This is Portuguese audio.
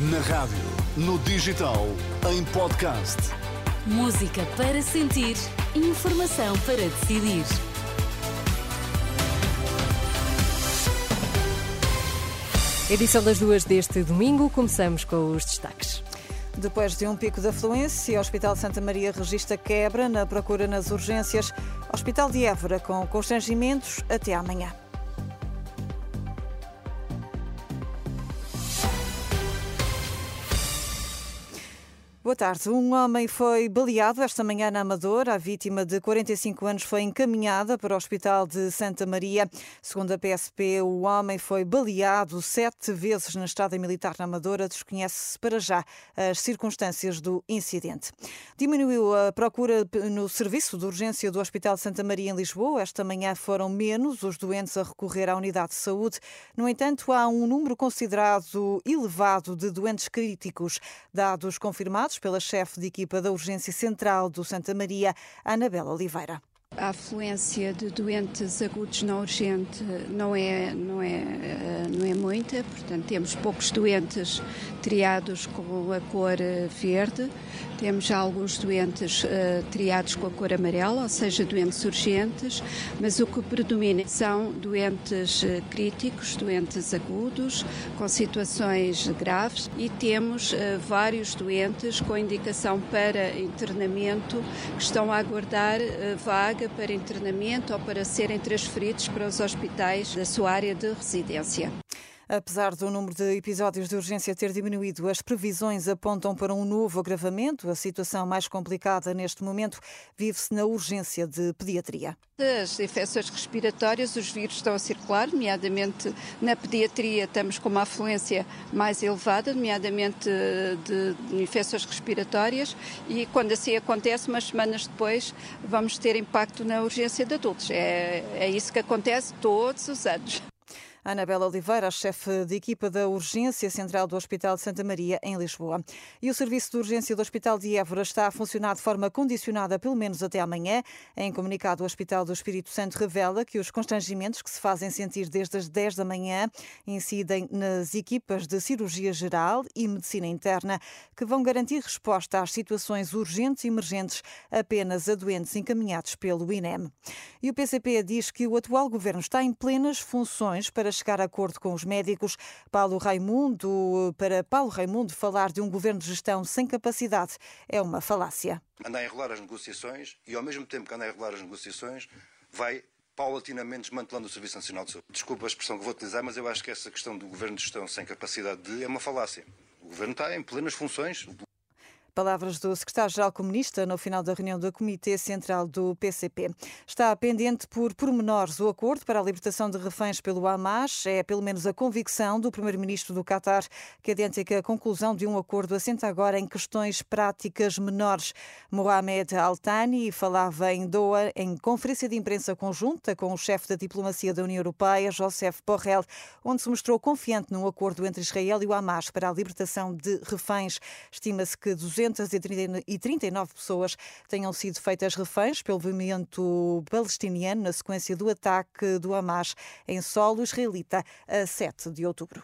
Na rádio, no digital, em podcast. Música para sentir, informação para decidir. Edição das duas deste domingo, começamos com os destaques. Depois de um pico de afluência, o Hospital Santa Maria registra quebra na procura nas urgências. Hospital de Évora com constrangimentos até amanhã. Boa tarde. Um homem foi baleado esta manhã na Amadora. A vítima de 45 anos foi encaminhada para o Hospital de Santa Maria. Segundo a PSP, o homem foi baleado sete vezes na estrada militar na Amadora. Desconhece-se para já as circunstâncias do incidente. Diminuiu a procura no serviço de urgência do Hospital de Santa Maria em Lisboa. Esta manhã foram menos os doentes a recorrer à unidade de saúde. No entanto, há um número considerado elevado de doentes críticos, dados confirmados pela chefe de equipa da Urgência Central do Santa Maria, Anabela Oliveira. A afluência de doentes agudos não urgente não é, não é, eh, não é muita, portanto, temos poucos doentes triados com a cor eh, verde, temos já alguns doentes uh, triados com a cor amarela, ou seja, doentes urgentes, mas o que predomina são doentes uh, críticos, doentes agudos, com situações graves e temos uh, vários doentes com indicação para internamento que estão a aguardar vaga para internamento ou para serem transferidos para os hospitais da sua área de residência. Apesar do número de episódios de urgência ter diminuído, as previsões apontam para um novo agravamento. A situação mais complicada neste momento vive-se na urgência de pediatria. As infecções respiratórias, os vírus estão a circular, nomeadamente na pediatria estamos com uma afluência mais elevada, nomeadamente de, infecções respiratórias, e quando assim acontece, umas semanas depois, vamos ter impacto na urgência de adultos. É, é isso que acontece todos os anos. Anabela Oliveira, chefe de equipa da Urgência Central do Hospital de Santa Maria, em Lisboa. E o serviço de urgência do Hospital de Évora está a funcionar de forma condicionada, pelo menos até amanhã. Em comunicado, o Hospital do Espírito Santo revela que os constrangimentos que se fazem sentir desde as 10 da manhã incidem nas equipas de cirurgia geral e medicina interna, que vão garantir resposta às situações urgentes e emergentes apenas a doentes encaminhados pelo INEM. E o PCP diz que o atual governo está em plenas funções para chegar a acordo com os médicos. Paulo Raimundo, para Paulo Raimundo, falar de um governo de gestão sem capacidade é uma falácia. Anda a enrolar as negociações e, ao mesmo tempo que anda a enrolar as negociações, vai paulatinamente desmantelando o Serviço Nacional de Saúde. Desculpa a expressão que vou utilizar, mas eu acho que essa questão do governo de gestão sem capacidade de é uma falácia. O governo está em plenas funções. Palavras do secretário-geral comunista no final da reunião do Comitê Central do PCP. Está pendente por pormenores o acordo para a libertação de reféns pelo Hamas. É pelo menos a convicção do primeiro-ministro do Qatar que adenta que a conclusão de um acordo assenta agora em questões práticas menores. Mohamed Al-Thani falava em Doha em conferência de imprensa conjunta com o chefe da diplomacia da União Europeia, Joseph Borrell, onde se mostrou confiante num acordo entre Israel e o Hamas para a libertação de reféns. Estima-se que 200 239 pessoas tenham sido feitas reféns pelo movimento palestiniano na sequência do ataque do Hamas em solo israelita a 7 de outubro.